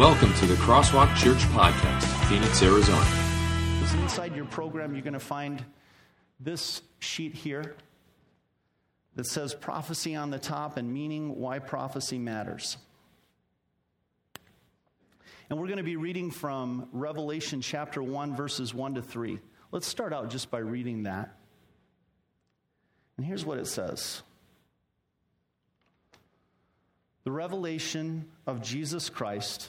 Welcome to the Crosswalk Church Podcast, Phoenix, Arizona. Inside your program, you're going to find this sheet here that says prophecy on the top and meaning why prophecy matters. And we're going to be reading from Revelation chapter 1, verses 1 to 3. Let's start out just by reading that. And here's what it says The revelation of Jesus Christ,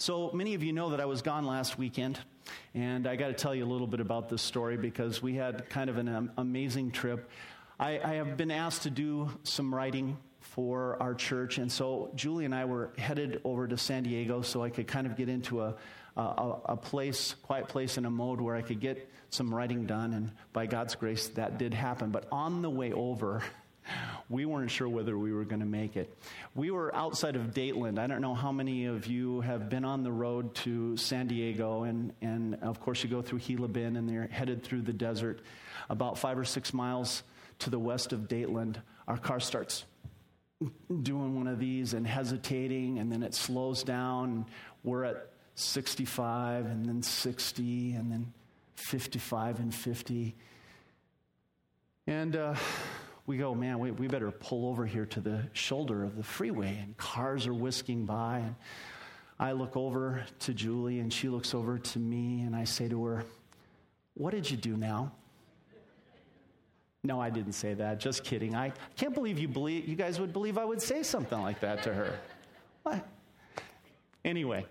So many of you know that I was gone last weekend, and I got to tell you a little bit about this story because we had kind of an amazing trip. I, I have been asked to do some writing for our church. And so Julie and I were headed over to San Diego so I could kind of get into a, a, a place, quiet place in a mode where I could get some writing done. And by God's grace, that did happen. But on the way over, we weren't sure whether we were going to make it. We were outside of Dateland. I don't know how many of you have been on the road to San Diego, and, and of course, you go through Gila Bend and they're headed through the desert. About five or six miles to the west of Dateland, our car starts doing one of these and hesitating, and then it slows down. We're at 65, and then 60, and then 55 and 50. And uh, we go, man, we, we better pull over here to the shoulder of the freeway, and cars are whisking by. And I look over to Julie, and she looks over to me, and I say to her, What did you do now? No, I didn't say that. Just kidding. I can't believe you believe you guys would believe I would say something like that to her. What? Anyway,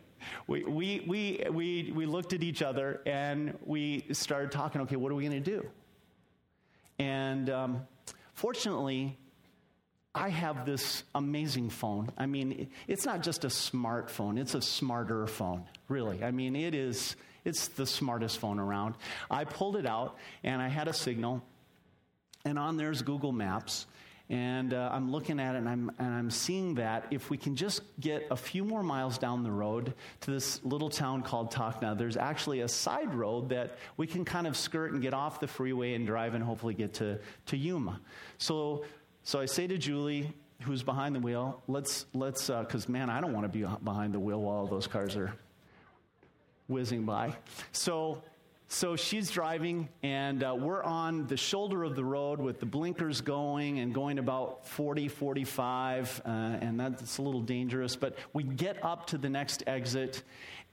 we, we, we, we, we looked at each other and we started talking, okay, what are we going to do? And um, fortunately, I have this amazing phone. I mean, it's not just a smartphone, it's a smarter phone, really. I mean, it is, it's the smartest phone around. I pulled it out and I had a signal and on there's Google Maps. And uh, I'm looking at it and I'm, and I'm seeing that if we can just get a few more miles down the road to this little town called Tacna, there's actually a side road that we can kind of skirt and get off the freeway and drive and hopefully get to, to Yuma. So, so I say to Julie, who's behind the wheel, let's, let's, because uh, man, I don't want to be behind the wheel while those cars are whizzing by. So so she's driving, and uh, we're on the shoulder of the road with the blinkers going and going about 40, 45, uh, and that's a little dangerous. But we get up to the next exit,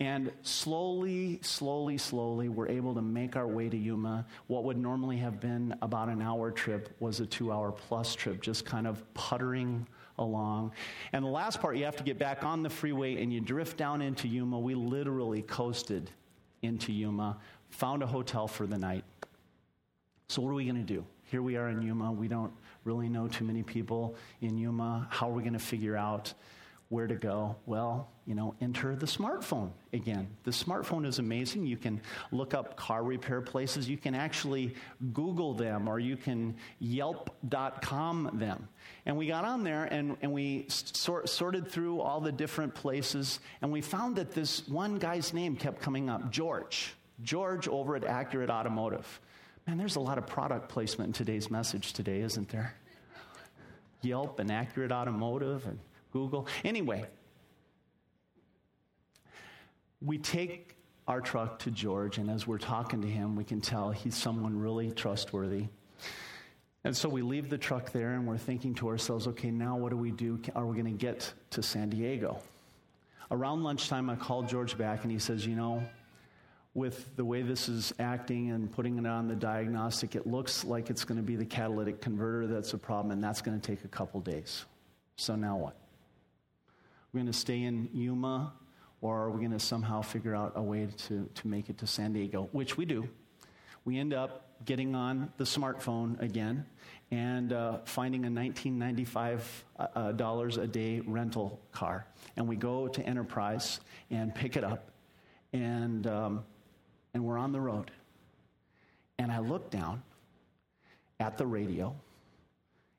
and slowly, slowly, slowly, we're able to make our way to Yuma. What would normally have been about an hour trip was a two hour plus trip, just kind of puttering along. And the last part, you have to get back on the freeway and you drift down into Yuma. We literally coasted into Yuma found a hotel for the night. So, what are we going to do? Here we are in Yuma. We don't really know too many people in Yuma. How are we going to figure out where to go? Well, you know, enter the smartphone again. The smartphone is amazing. You can look up car repair places. You can actually Google them or you can Yelp.com them. And we got on there and, and we sort, sorted through all the different places and we found that this one guy's name kept coming up George. George over at Accurate Automotive. Man, there's a lot of product placement in today's message today, isn't there? Yelp and Accurate Automotive and Google. Anyway, we take our truck to George, and as we're talking to him, we can tell he's someone really trustworthy. And so we leave the truck there and we're thinking to ourselves, okay, now what do we do? Are we going to get to San Diego? Around lunchtime, I called George back and he says, you know, with the way this is acting and putting it on the diagnostic, it looks like it's going to be the catalytic converter that's a problem, and that's going to take a couple days. So now what? We're going to stay in Yuma, or are we going to somehow figure out a way to, to make it to San Diego? Which we do. We end up getting on the smartphone again and uh, finding a $1995 uh, dollars a day rental car. And we go to Enterprise and pick it up and, um, and we're on the road. And I look down at the radio,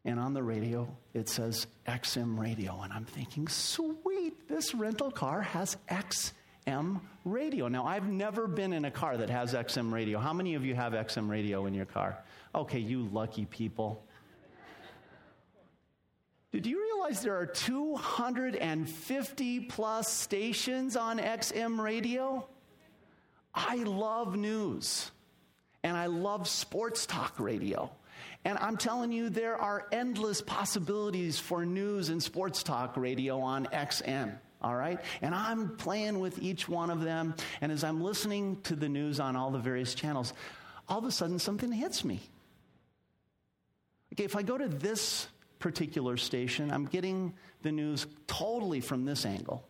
and on the radio it says XM radio. And I'm thinking, sweet, this rental car has XM radio. Now, I've never been in a car that has XM radio. How many of you have XM radio in your car? Okay, you lucky people. Did you realize there are 250 plus stations on XM radio? I love news and I love sports talk radio. And I'm telling you, there are endless possibilities for news and sports talk radio on XM. All right? And I'm playing with each one of them. And as I'm listening to the news on all the various channels, all of a sudden something hits me. Okay, if I go to this particular station, I'm getting the news totally from this angle.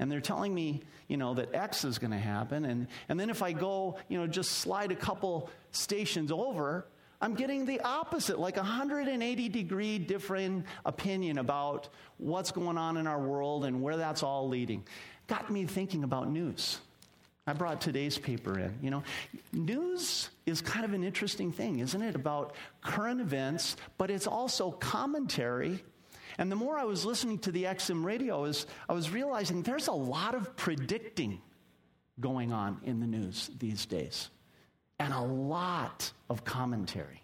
And they're telling me, you know, that X is going to happen. And, and then if I go, you know, just slide a couple stations over, I'm getting the opposite, like a 180 degree different opinion about what's going on in our world and where that's all leading. Got me thinking about news. I brought today's paper in. You know, news is kind of an interesting thing, isn't it? About current events, but it's also commentary. And the more I was listening to the XM radio, is I was realizing there's a lot of predicting going on in the news these days, and a lot of commentary.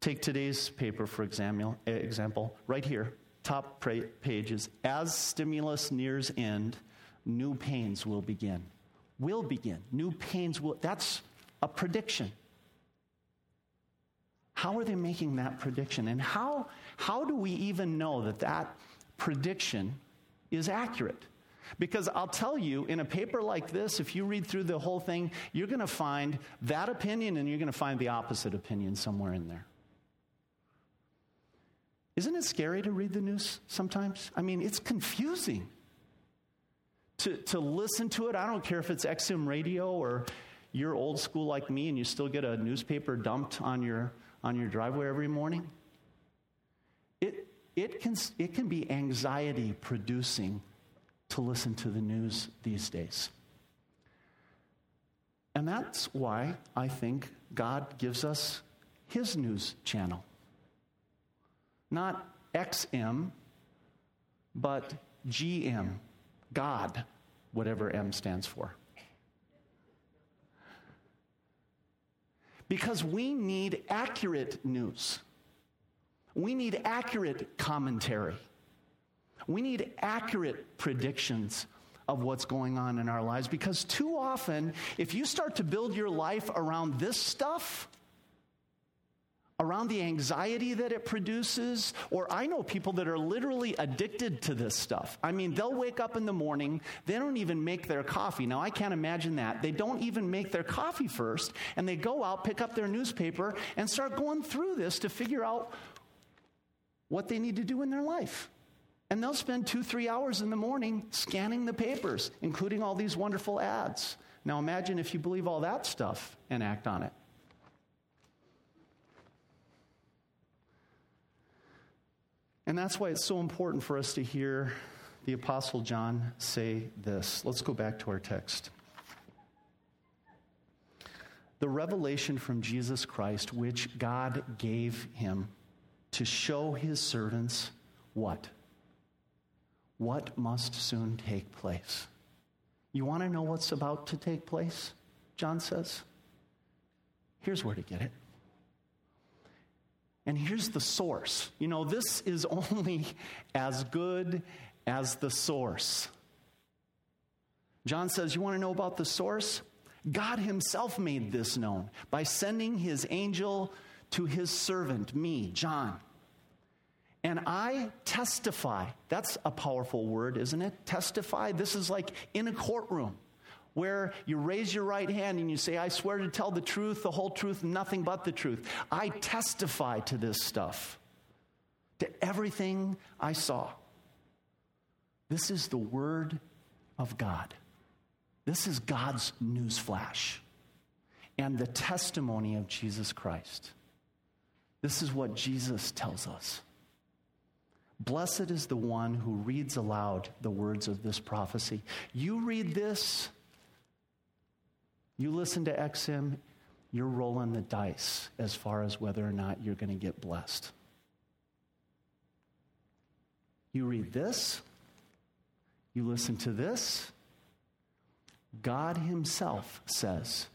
Take today's paper, for example, right here, top pages. As stimulus nears end, new pains will begin. Will begin. New pains will. That's a prediction. How are they making that prediction? And how, how do we even know that that prediction is accurate? Because I'll tell you, in a paper like this, if you read through the whole thing, you're going to find that opinion and you're going to find the opposite opinion somewhere in there. Isn't it scary to read the news sometimes? I mean, it's confusing to, to listen to it. I don't care if it's XM radio or you're old school like me and you still get a newspaper dumped on your, on your driveway every morning. It, can, it can be anxiety producing to listen to the news these days. And that's why I think God gives us his news channel. Not XM, but GM. God, whatever M stands for. Because we need accurate news. We need accurate commentary. We need accurate predictions of what's going on in our lives because too often, if you start to build your life around this stuff, around the anxiety that it produces, or I know people that are literally addicted to this stuff. I mean, they'll wake up in the morning, they don't even make their coffee. Now, I can't imagine that. They don't even make their coffee first, and they go out, pick up their newspaper, and start going through this to figure out what they need to do in their life. And they'll spend two, three hours in the morning scanning the papers, including all these wonderful ads. Now, imagine if you believe all that stuff and act on it. And that's why it's so important for us to hear the Apostle John say this. Let's go back to our text. The revelation from Jesus Christ, which God gave him to show his servants what? What must soon take place. You want to know what's about to take place? John says. Here's where to get it. And here's the source. You know, this is only as good as the source. John says, You want to know about the source? God Himself made this known by sending His angel to His servant, me, John. And I testify. That's a powerful word, isn't it? Testify. This is like in a courtroom where you raise your right hand and you say, I swear to tell the truth, the whole truth, nothing but the truth. I testify to this stuff, to everything I saw. This is the Word of God. This is God's news flash and the testimony of Jesus Christ. This is what Jesus tells us. Blessed is the one who reads aloud the words of this prophecy. You read this, you listen to XM, you're rolling the dice as far as whether or not you're going to get blessed. You read this, you listen to this, God Himself says,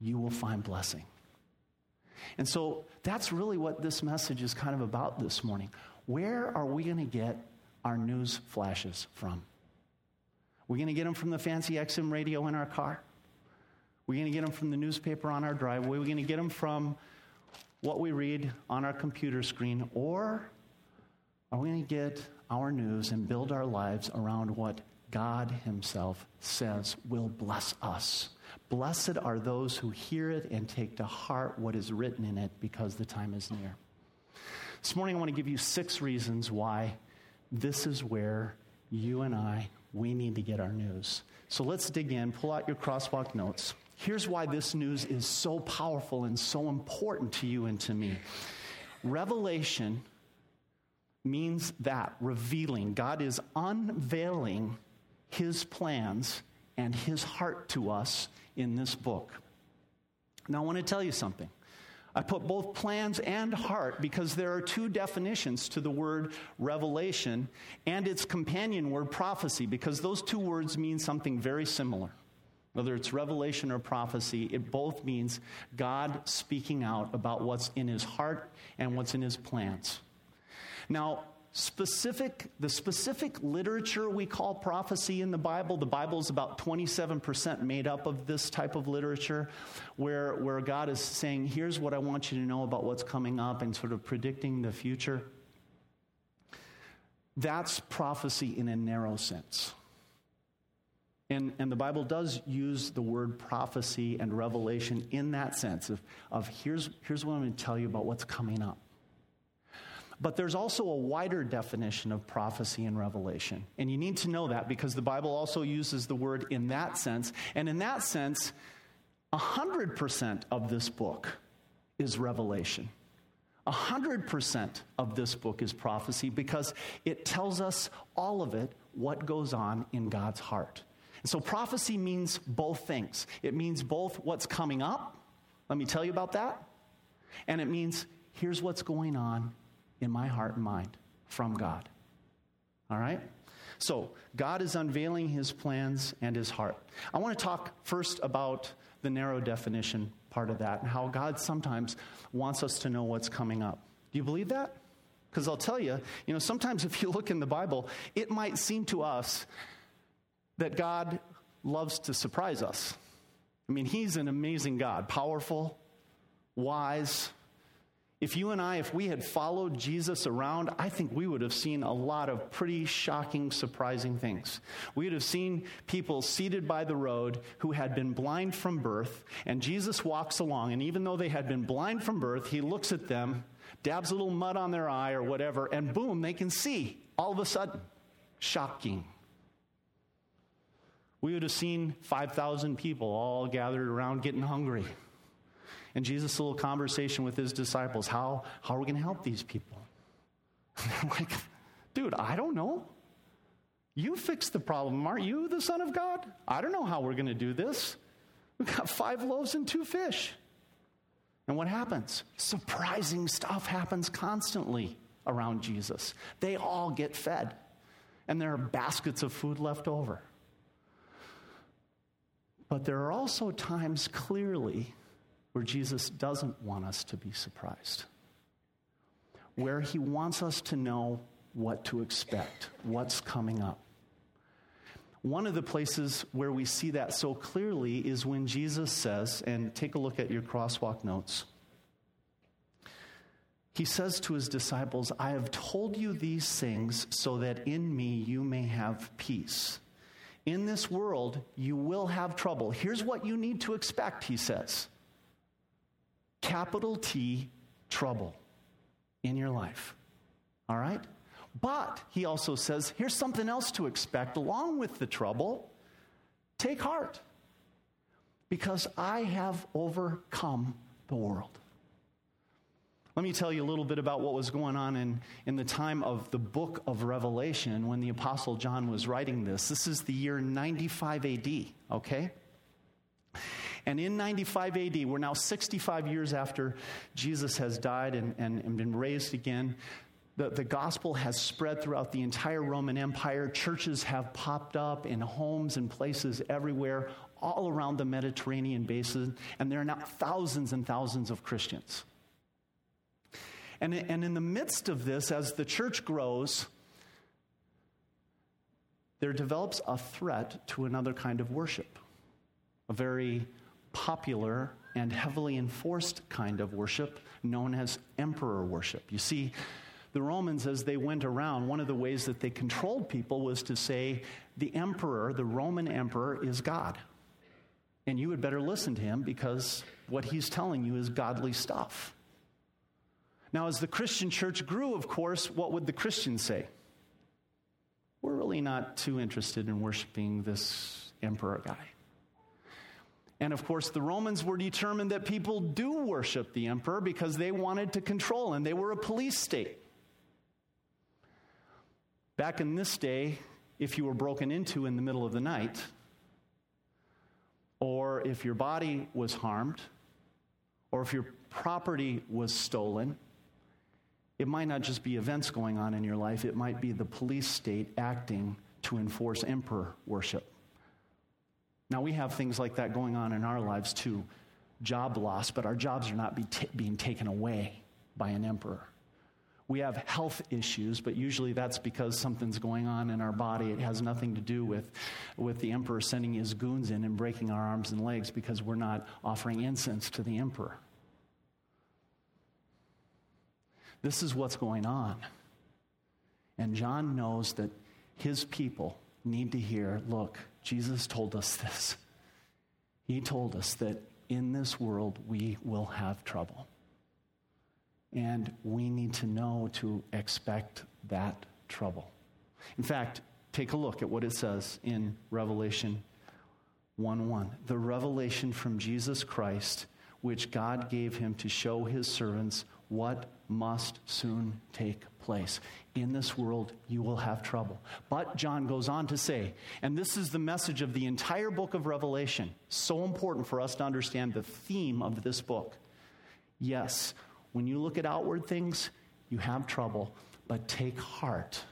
you will find blessing. And so that's really what this message is kind of about this morning. Where are we going to get our news flashes from? We're going to get them from the fancy XM radio in our car. We're going to get them from the newspaper on our driveway. We're going to get them from what we read on our computer screen. Or are we going to get our news and build our lives around what God Himself says will bless us? Blessed are those who hear it and take to heart what is written in it because the time is near. This morning, I want to give you six reasons why this is where you and I, we need to get our news. So let's dig in, pull out your crosswalk notes. Here's why this news is so powerful and so important to you and to me. Revelation means that, revealing. God is unveiling his plans and his heart to us in this book. Now, I want to tell you something. I put both plans and heart because there are two definitions to the word revelation and its companion word prophecy because those two words mean something very similar. Whether it's revelation or prophecy, it both means God speaking out about what's in his heart and what's in his plans. Now, specific the specific literature we call prophecy in the bible the bible is about 27% made up of this type of literature where where god is saying here's what i want you to know about what's coming up and sort of predicting the future that's prophecy in a narrow sense and, and the Bible does use the word prophecy and revelation in that sense of, of here's, here's what I'm going to tell you about what's coming up. But there's also a wider definition of prophecy and revelation. And you need to know that because the Bible also uses the word in that sense. And in that sense, 100% of this book is revelation. 100% of this book is prophecy because it tells us all of it, what goes on in God's heart. And so prophecy means both things. It means both what's coming up, let me tell you about that, and it means here's what's going on in my heart and mind from God. All right? So, God is unveiling his plans and his heart. I want to talk first about the narrow definition part of that and how God sometimes wants us to know what's coming up. Do you believe that? Because I'll tell you, you know, sometimes if you look in the Bible, it might seem to us that God loves to surprise us. I mean, he's an amazing God, powerful, wise, if you and I, if we had followed Jesus around, I think we would have seen a lot of pretty shocking, surprising things. We would have seen people seated by the road who had been blind from birth, and Jesus walks along, and even though they had been blind from birth, he looks at them, dabs a little mud on their eye or whatever, and boom, they can see all of a sudden. Shocking. We would have seen 5,000 people all gathered around getting hungry. And Jesus' little conversation with his disciples how, how are we going to help these people? I'm like, dude, I don't know. You fix the problem. Aren't you the Son of God? I don't know how we're going to do this. We've got five loaves and two fish. And what happens? Surprising stuff happens constantly around Jesus. They all get fed, and there are baskets of food left over. But there are also times clearly where Jesus doesn't want us to be surprised, where he wants us to know what to expect, what's coming up. One of the places where we see that so clearly is when Jesus says, and take a look at your crosswalk notes. He says to his disciples, I have told you these things so that in me you may have peace. In this world, you will have trouble. Here's what you need to expect, he says capital T, trouble in your life. All right? But he also says, here's something else to expect along with the trouble. Take heart, because I have overcome the world. Let me tell you a little bit about what was going on in, in the time of the book of Revelation when the Apostle John was writing this. This is the year 95 AD, okay? And in 95 AD, we're now 65 years after Jesus has died and, and, and been raised again. The, the gospel has spread throughout the entire Roman Empire. Churches have popped up in homes and places everywhere, all around the Mediterranean basin, and there are now thousands and thousands of Christians. And, and in the midst of this, as the church grows, there develops a threat to another kind of worship, a very popular and heavily enforced kind of worship known as emperor worship. You see, the Romans, as they went around, one of the ways that they controlled people was to say, the emperor, the Roman emperor, is God. And you had better listen to him because what he's telling you is godly stuff. Now, as the Christian church grew, of course, what would the Christians say? We're really not too interested in worshiping this emperor guy. And of course, the Romans were determined that people do worship the emperor because they wanted to control him. They were a police state. Back in this day, if you were broken into in the middle of the night, or if your body was harmed, or if your property was stolen, it might not just be events going on in your life, it might be the police state acting to enforce emperor worship. Now, we have things like that going on in our lives too job loss, but our jobs are not be t- being taken away by an emperor. We have health issues, but usually that's because something's going on in our body. It has nothing to do with, with the emperor sending his goons in and breaking our arms and legs because we're not offering incense to the emperor. This is what's going on. And John knows that his people need to hear look, Jesus told us this. He told us that in this world we will have trouble. And we need to know to expect that trouble. In fact, take a look at what it says in Revelation 1 1. The revelation from Jesus Christ, which God gave him to show his servants what must soon take place. In this world, you will have trouble. But John goes on to say, and this is the message of the entire book of Revelation, so important for us to understand the theme of this book. Yes, when you look at outward things, you have trouble, but take heart.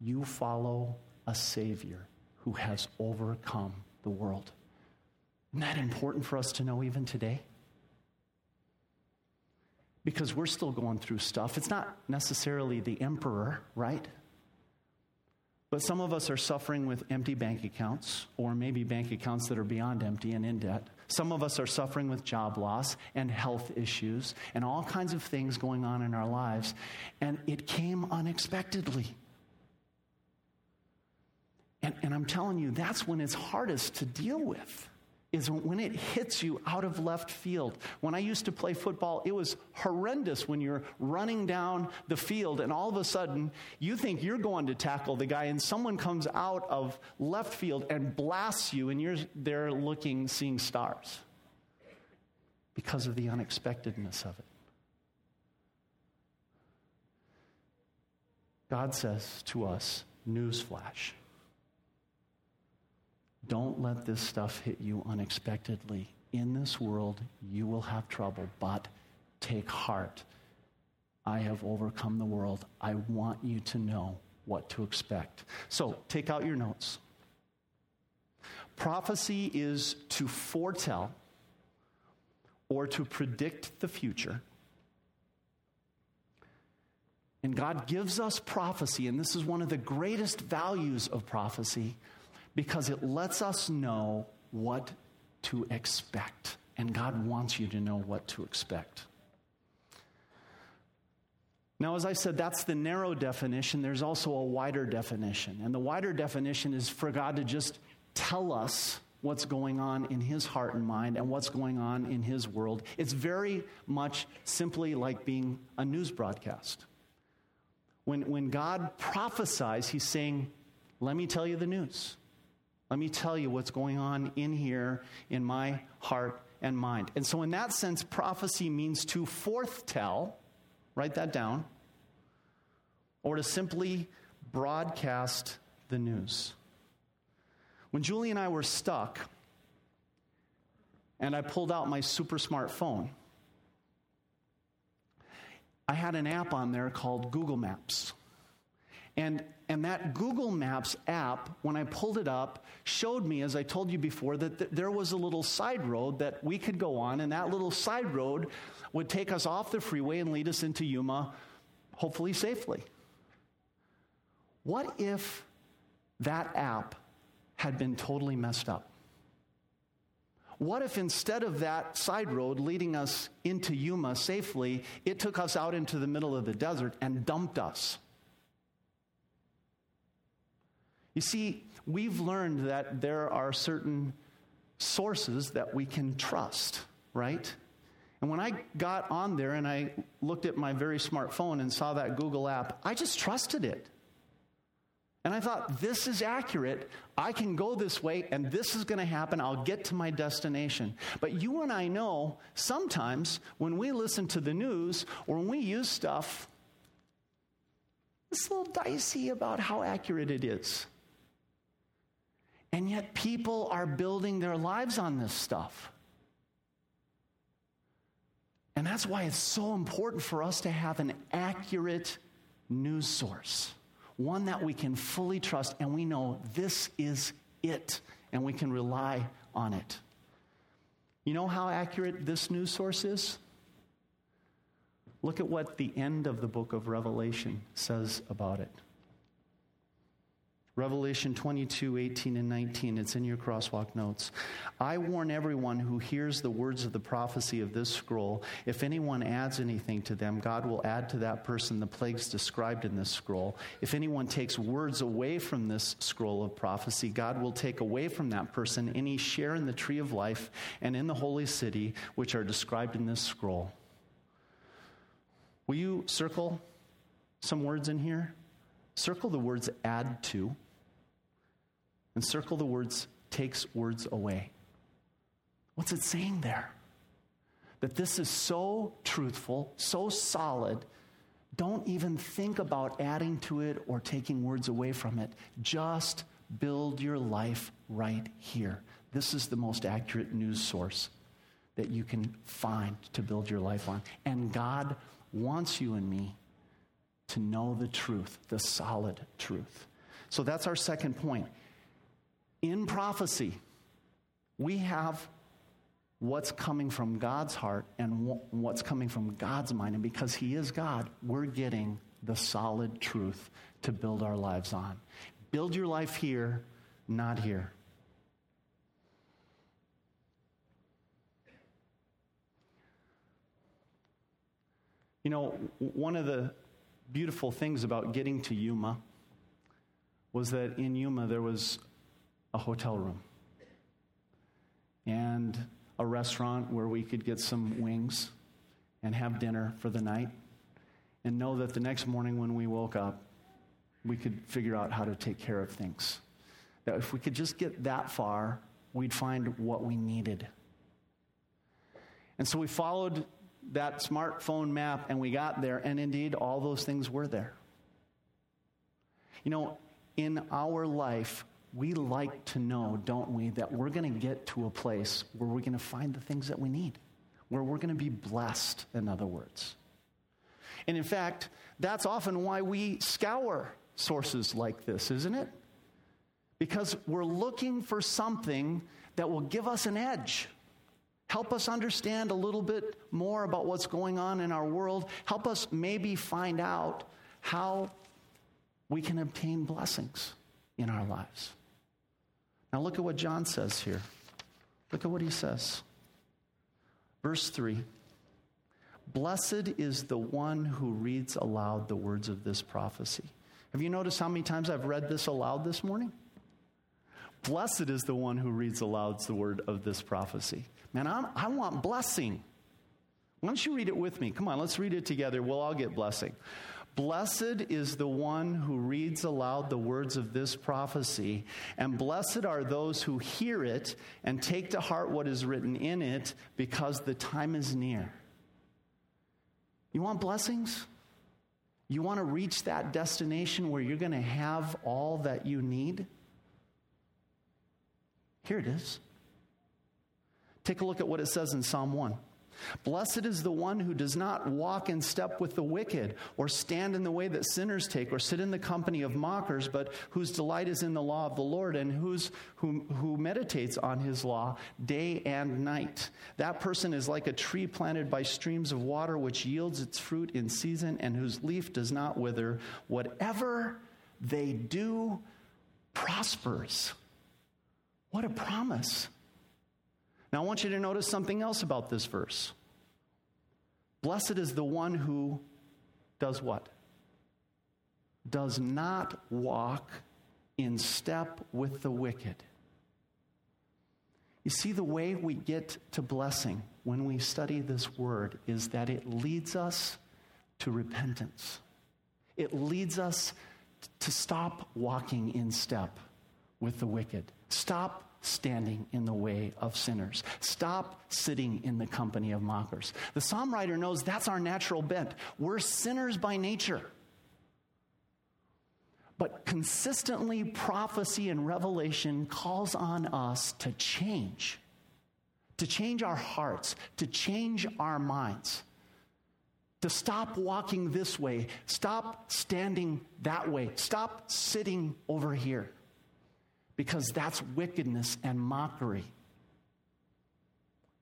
You follow a Savior who has overcome the world. Isn't that important for us to know even today? Because we're still going through stuff. It's not necessarily the emperor, right? But some of us are suffering with empty bank accounts, or maybe bank accounts that are beyond empty and in debt. Some of us are suffering with job loss and health issues and all kinds of things going on in our lives. And it came unexpectedly. And, and I'm telling you, that's when it's hardest to deal with is when it hits you out of left field. When I used to play football, it was horrendous when you're running down the field and all of a sudden you think you're going to tackle the guy and someone comes out of left field and blasts you and you're there looking, seeing stars because of the unexpectedness of it. God says to us, newsflash don't let this stuff hit you unexpectedly. In this world, you will have trouble, but take heart. I have overcome the world. I want you to know what to expect. So take out your notes. Prophecy is to foretell or to predict the future. And God gives us prophecy, and this is one of the greatest values of prophecy because it lets us know what to expect. And God wants you to know what to expect. Now, as I said, that's the narrow definition. There's also a wider definition. And the wider definition is for God to just tell us what's going on in his heart and mind and what's going on in his world. It's very much simply like being a news broadcast. When, when God prophesies, he's saying, Let me tell you the news. Let me tell you what's going on in here in my heart and mind. And so, in that sense, prophecy means to forthtell, write that down, or to simply broadcast the news. When Julie and I were stuck, and I pulled out my super smart phone, I had an app on there called Google Maps. And, and that Google Maps app, when I pulled it up, showed me, as I told you before, that th- there was a little side road that we could go on, and that little side road would take us off the freeway and lead us into Yuma, hopefully safely. What if that app had been totally messed up? What if instead of that side road leading us into Yuma safely, it took us out into the middle of the desert and dumped us? You see, we've learned that there are certain sources that we can trust, right? And when I got on there and I looked at my very smartphone and saw that Google app, I just trusted it. And I thought, this is accurate. I can go this way, and this is going to happen. I'll get to my destination. But you and I know sometimes when we listen to the news or when we use stuff, it's a little dicey about how accurate it is. And yet, people are building their lives on this stuff. And that's why it's so important for us to have an accurate news source one that we can fully trust, and we know this is it, and we can rely on it. You know how accurate this news source is? Look at what the end of the book of Revelation says about it. Revelation 22, 18, and 19. It's in your crosswalk notes. I warn everyone who hears the words of the prophecy of this scroll. If anyone adds anything to them, God will add to that person the plagues described in this scroll. If anyone takes words away from this scroll of prophecy, God will take away from that person any share in the tree of life and in the holy city, which are described in this scroll. Will you circle some words in here? Circle the words add to and circle the words takes words away. What's it saying there? That this is so truthful, so solid. Don't even think about adding to it or taking words away from it. Just build your life right here. This is the most accurate news source that you can find to build your life on. And God wants you and me to know the truth, the solid truth. So that's our second point in prophecy, we have what's coming from God's heart and what's coming from God's mind. And because He is God, we're getting the solid truth to build our lives on. Build your life here, not here. You know, one of the beautiful things about getting to Yuma was that in Yuma there was a hotel room and a restaurant where we could get some wings and have dinner for the night and know that the next morning when we woke up, we could figure out how to take care of things. That if we could just get that far, we'd find what we needed. And so we followed that smartphone map and we got there, and indeed, all those things were there. You know, in our life, we like to know, don't we, that we're going to get to a place where we're going to find the things that we need, where we're going to be blessed, in other words. And in fact, that's often why we scour sources like this, isn't it? Because we're looking for something that will give us an edge, help us understand a little bit more about what's going on in our world, help us maybe find out how we can obtain blessings in our lives. Now look at what John says here. Look at what he says. Verse 3 Blessed is the one who reads aloud the words of this prophecy. Have you noticed how many times I've read this aloud this morning? Blessed is the one who reads aloud the word of this prophecy. Man, I'm, i want blessing. Why don't you read it with me? Come on, let's read it together. We'll all get blessing. Blessed is the one who reads aloud the words of this prophecy, and blessed are those who hear it and take to heart what is written in it, because the time is near. You want blessings? You want to reach that destination where you're going to have all that you need? Here it is. Take a look at what it says in Psalm 1. Blessed is the one who does not walk in step with the wicked, or stand in the way that sinners take, or sit in the company of mockers, but whose delight is in the law of the Lord, and whose, who, who meditates on his law day and night. That person is like a tree planted by streams of water, which yields its fruit in season, and whose leaf does not wither. Whatever they do prospers. What a promise. Now, I want you to notice something else about this verse. Blessed is the one who does what? Does not walk in step with the wicked. You see, the way we get to blessing when we study this word is that it leads us to repentance. It leads us to stop walking in step with the wicked. Stop standing in the way of sinners. Stop sitting in the company of mockers. The psalm writer knows that's our natural bent. We're sinners by nature. But consistently, prophecy and revelation calls on us to change, to change our hearts, to change our minds, to stop walking this way, stop standing that way, stop sitting over here because that's wickedness and mockery.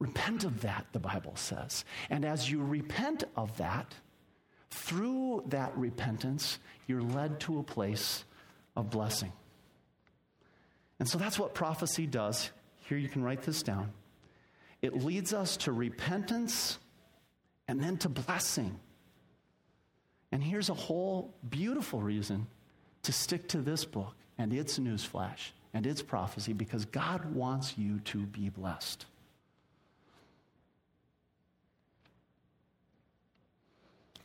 Repent of that, the Bible says. And as you repent of that, through that repentance, you're led to a place of blessing. And so that's what prophecy does. Here you can write this down. It leads us to repentance and then to blessing. And here's a whole beautiful reason to stick to this book and its newsflash and its prophecy because God wants you to be blessed.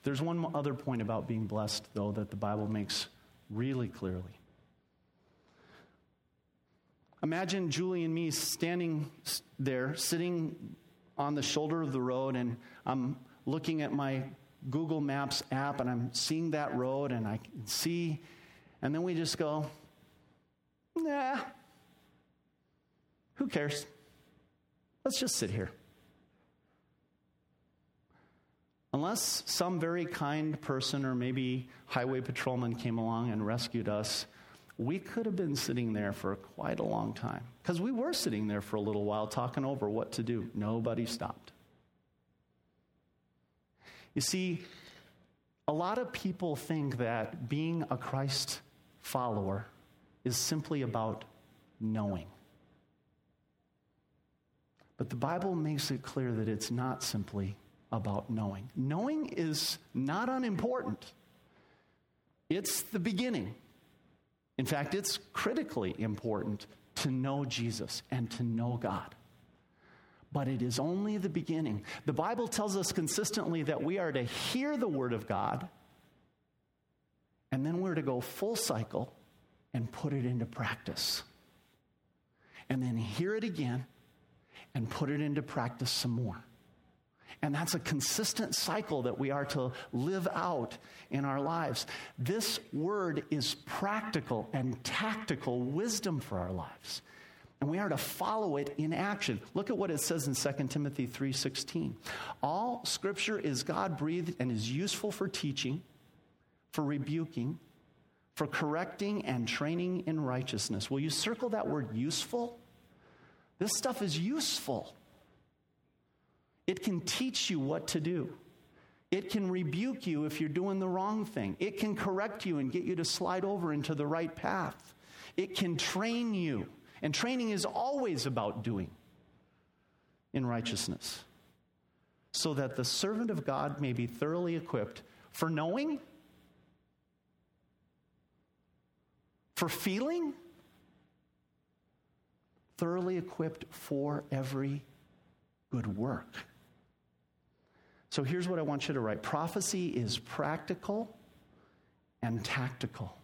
There's one other point about being blessed, though, that the Bible makes really clearly. Imagine Julie and me standing there, sitting on the shoulder of the road, and I'm looking at my Google Maps app and I'm seeing that road and I can see, and then we just go, Nah. Who cares? Let's just sit here. Unless some very kind person or maybe highway patrolman came along and rescued us, we could have been sitting there for quite a long time. Because we were sitting there for a little while talking over what to do. Nobody stopped. You see, a lot of people think that being a Christ follower is simply about knowing. But the Bible makes it clear that it's not simply about knowing. Knowing is not unimportant, it's the beginning. In fact, it's critically important to know Jesus and to know God. But it is only the beginning. The Bible tells us consistently that we are to hear the Word of God, and then we're to go full cycle and put it into practice. And then hear it again and put it into practice some more. And that's a consistent cycle that we are to live out in our lives. This word is practical and tactical wisdom for our lives. And we are to follow it in action. Look at what it says in 2 Timothy 3:16. All scripture is God-breathed and is useful for teaching, for rebuking, for correcting and training in righteousness. Will you circle that word useful? This stuff is useful. It can teach you what to do. It can rebuke you if you're doing the wrong thing. It can correct you and get you to slide over into the right path. It can train you. And training is always about doing in righteousness. So that the servant of God may be thoroughly equipped for knowing for feeling, thoroughly equipped for every good work. So here's what I want you to write prophecy is practical, and tactical.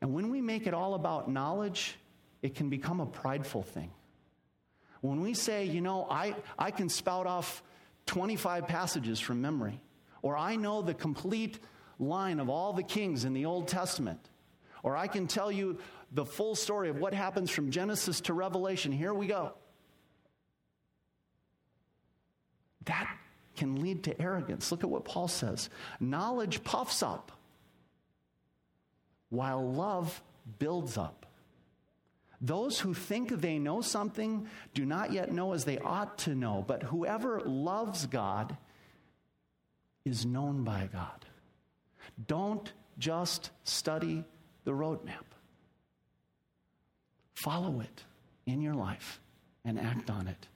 And when we make it all about knowledge, it can become a prideful thing. When we say, you know, I, I can spout off 25 passages from memory, or I know the complete line of all the kings in the Old Testament, or I can tell you the full story of what happens from Genesis to Revelation. Here we go. That can lead to arrogance. Look at what Paul says knowledge puffs up, while love builds up. Those who think they know something do not yet know as they ought to know, but whoever loves God is known by God. Don't just study the roadmap, follow it in your life and act on it.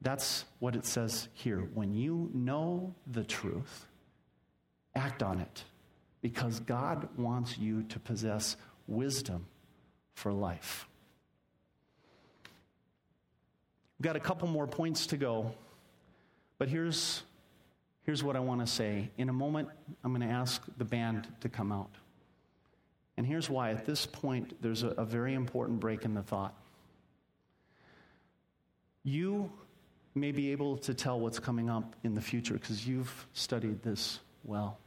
That's what it says here. When you know the truth, act on it because God wants you to possess wisdom for life. We've got a couple more points to go, but here's, here's what I want to say. In a moment, I'm going to ask the band to come out. And here's why. At this point, there's a, a very important break in the thought. You may be able to tell what's coming up in the future because you've studied this well.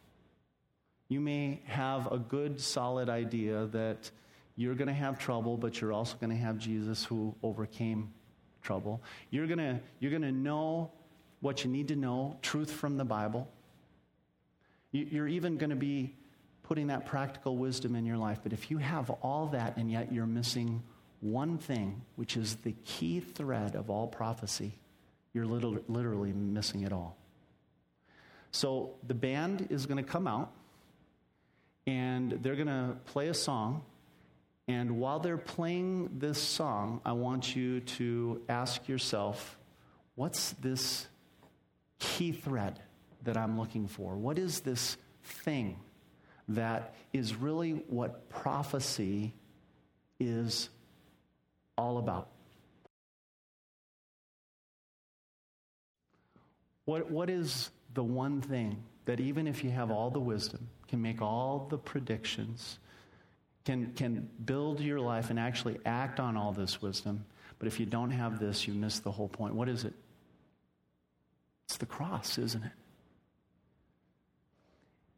You may have a good, solid idea that you're going to have trouble, but you're also going to have Jesus who overcame trouble. You're going to you're going to know what you need to know, truth from the Bible. You're even going to be putting that practical wisdom in your life. But if you have all that and yet you're missing one thing, which is the key thread of all prophecy, you're literally missing it all. So the band is going to come out and they're going to play a song and while they're playing this song, I want you to ask yourself what's this key thread that I'm looking for? What is this thing that is really what prophecy is all about? What, what is the one thing that, even if you have all the wisdom, can make all the predictions, can, can build your life and actually act on all this wisdom. But if you don't have this, you miss the whole point. What is it? It's the cross, isn't it?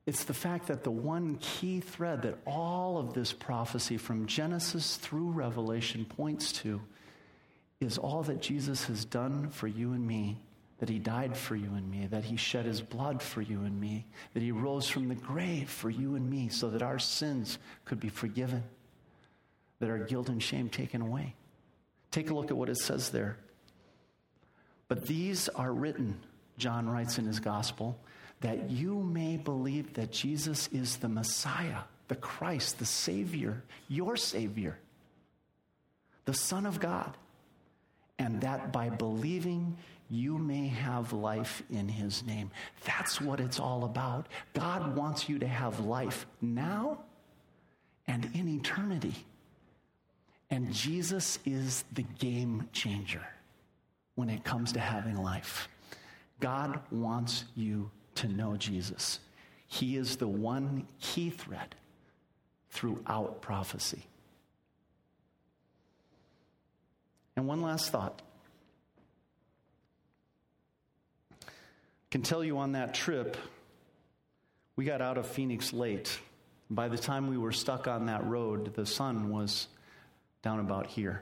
It's the fact that the one key thread that all of this prophecy from Genesis through Revelation points to is all that Jesus has done for you and me that he died for you and me, that he shed his blood for you and me, that he rose from the grave for you and me so that our sins could be forgiven, that our guilt and shame taken away. Take a look at what it says there. But these are written, John writes in his gospel, that you may believe that Jesus is the Messiah, the Christ, the Savior, your Savior, the Son of God, and that by believing you may have life in his name. That's what it's all about. God wants you to have life now and in eternity. And Jesus is the game changer when it comes to having life. God wants you to know Jesus. He is the one key thread throughout prophecy. And one last thought. can tell you on that trip, we got out of Phoenix late. By the time we were stuck on that road, the sun was down about here.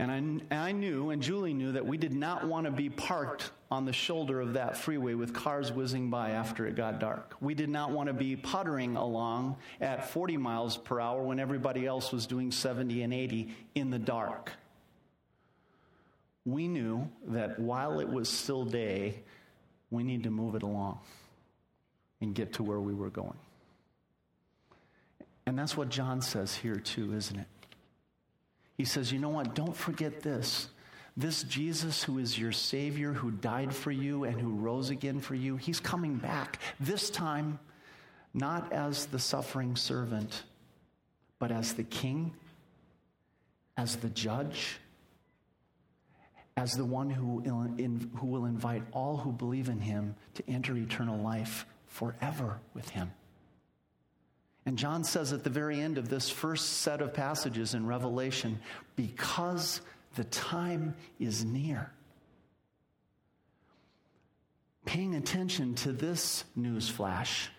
And I, and I, knew, and Julie knew, that we did not want to be parked on the shoulder of that freeway with cars whizzing by after it got dark. We did not want to be puttering along at 40 miles per hour when everybody else was doing 70 and 80 in the dark we knew that while it was still day, we need to move it along and get to where we were going. And that's what John says here, too, isn't it? He says, you know what? Don't forget this. This Jesus, who is your Savior, who died for you and who rose again for you, he's coming back. This time, not as the suffering servant, but as the king, as the judge, as the one who, who will invite all who believe in him to enter eternal life forever with him. And John says at the very end of this first set of passages in Revelation, because the time is near. Paying attention to this news flash,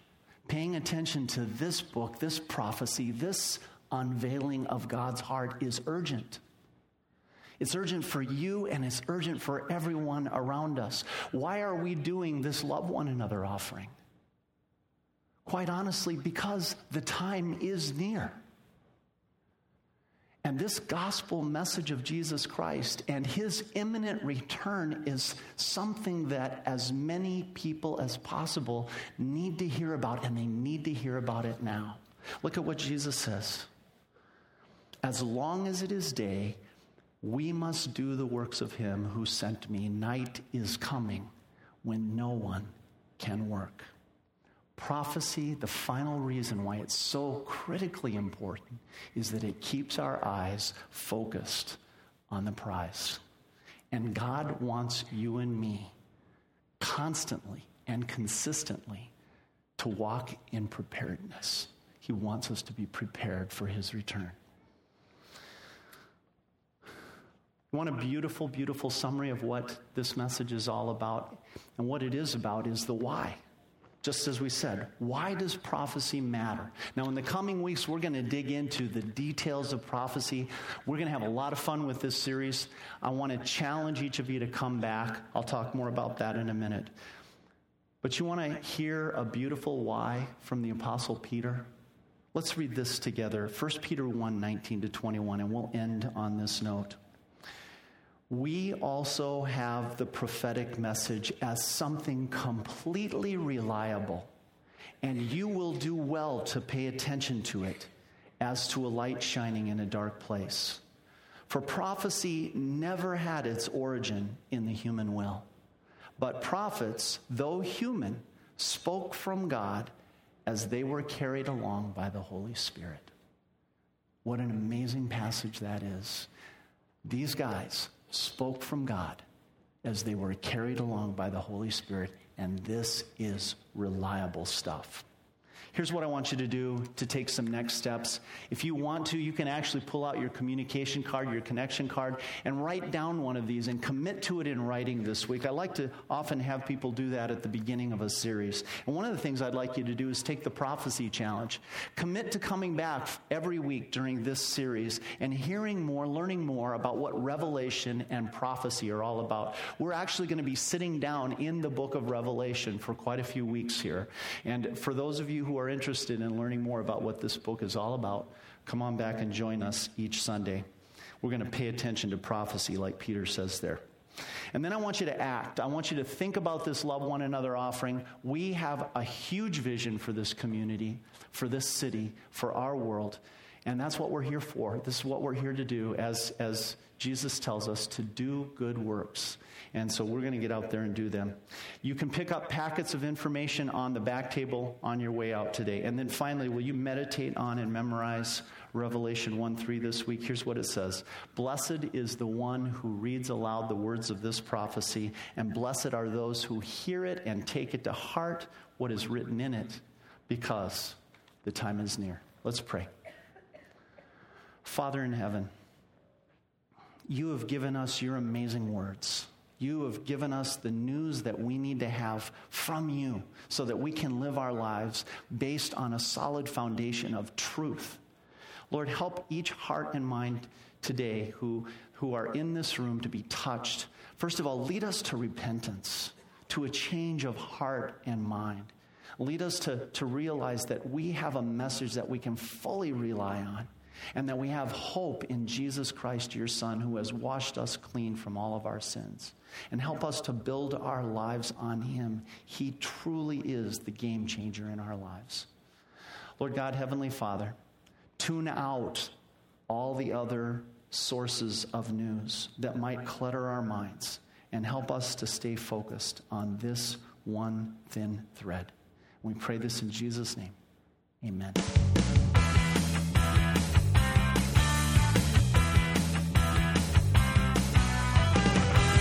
paying attention to this book, this prophecy, this unveiling of God's heart is urgent. It's urgent for you and it's urgent for everyone around us. Why are we doing this love one another offering? Quite honestly, because the time is near. And this gospel message of Jesus Christ and his imminent return is something that as many people as possible need to hear about, and they need to hear about it now. Look at what Jesus says. As long as it is day, we must do the works of him who sent me. Night is coming when no one can work. Prophecy, the final reason why it's so critically important is that it keeps our eyes focused on the prize. And God wants you and me constantly and consistently to walk in preparedness. He wants us to be prepared for his return. Want a beautiful, beautiful summary of what this message is all about? And what it is about is the why. Just as we said, why does prophecy matter? Now, in the coming weeks, we're going to dig into the details of prophecy. We're going to have a lot of fun with this series. I want to challenge each of you to come back. I'll talk more about that in a minute. But you want to hear a beautiful why from the Apostle Peter? Let's read this together 1 Peter 1 19 to 21, and we'll end on this note we also have the prophetic message as something completely reliable, and you will do well to pay attention to it as to a light shining in a dark place. For prophecy never had its origin in the human will, but prophets, though human, spoke from God as they were carried along by the Holy Spirit. What an amazing passage that is. These guys, spoke from God as they were carried along by the Holy Spirit, and this is reliable stuff. Here's what I want you to do to take some next steps. If you want to, you can actually pull out your communication card, your connection card, and write down one of these and commit to it in writing this week. I like to often have people do that at the beginning of a series. And one of the things I'd like you to do is take the prophecy challenge. Commit to coming back every week during this series and hearing more, learning more about what revelation and prophecy are all about. We're actually going to be sitting down in the book of Revelation for quite a few weeks here. And for those of you who are are interested in learning more about what this book is all about, come on back and join us each Sunday. We're going to pay attention to prophecy, like Peter says there. And then I want you to act. I want you to think about this love one another offering. We have a huge vision for this community, for this city, for our world. And that's what we're here for. This is what we're here to do as, as Jesus tells us to do good works. And so we're going to get out there and do them. You can pick up packets of information on the back table on your way out today. And then finally, will you meditate on and memorize Revelation 1 3 this week? Here's what it says Blessed is the one who reads aloud the words of this prophecy, and blessed are those who hear it and take it to heart what is written in it, because the time is near. Let's pray. Father in heaven, you have given us your amazing words. You have given us the news that we need to have from you so that we can live our lives based on a solid foundation of truth. Lord, help each heart and mind today who, who are in this room to be touched. First of all, lead us to repentance, to a change of heart and mind. Lead us to, to realize that we have a message that we can fully rely on and that we have hope in Jesus Christ, your Son, who has washed us clean from all of our sins. And help us to build our lives on Him. He truly is the game changer in our lives. Lord God, Heavenly Father, tune out all the other sources of news that might clutter our minds and help us to stay focused on this one thin thread. We pray this in Jesus' name. Amen.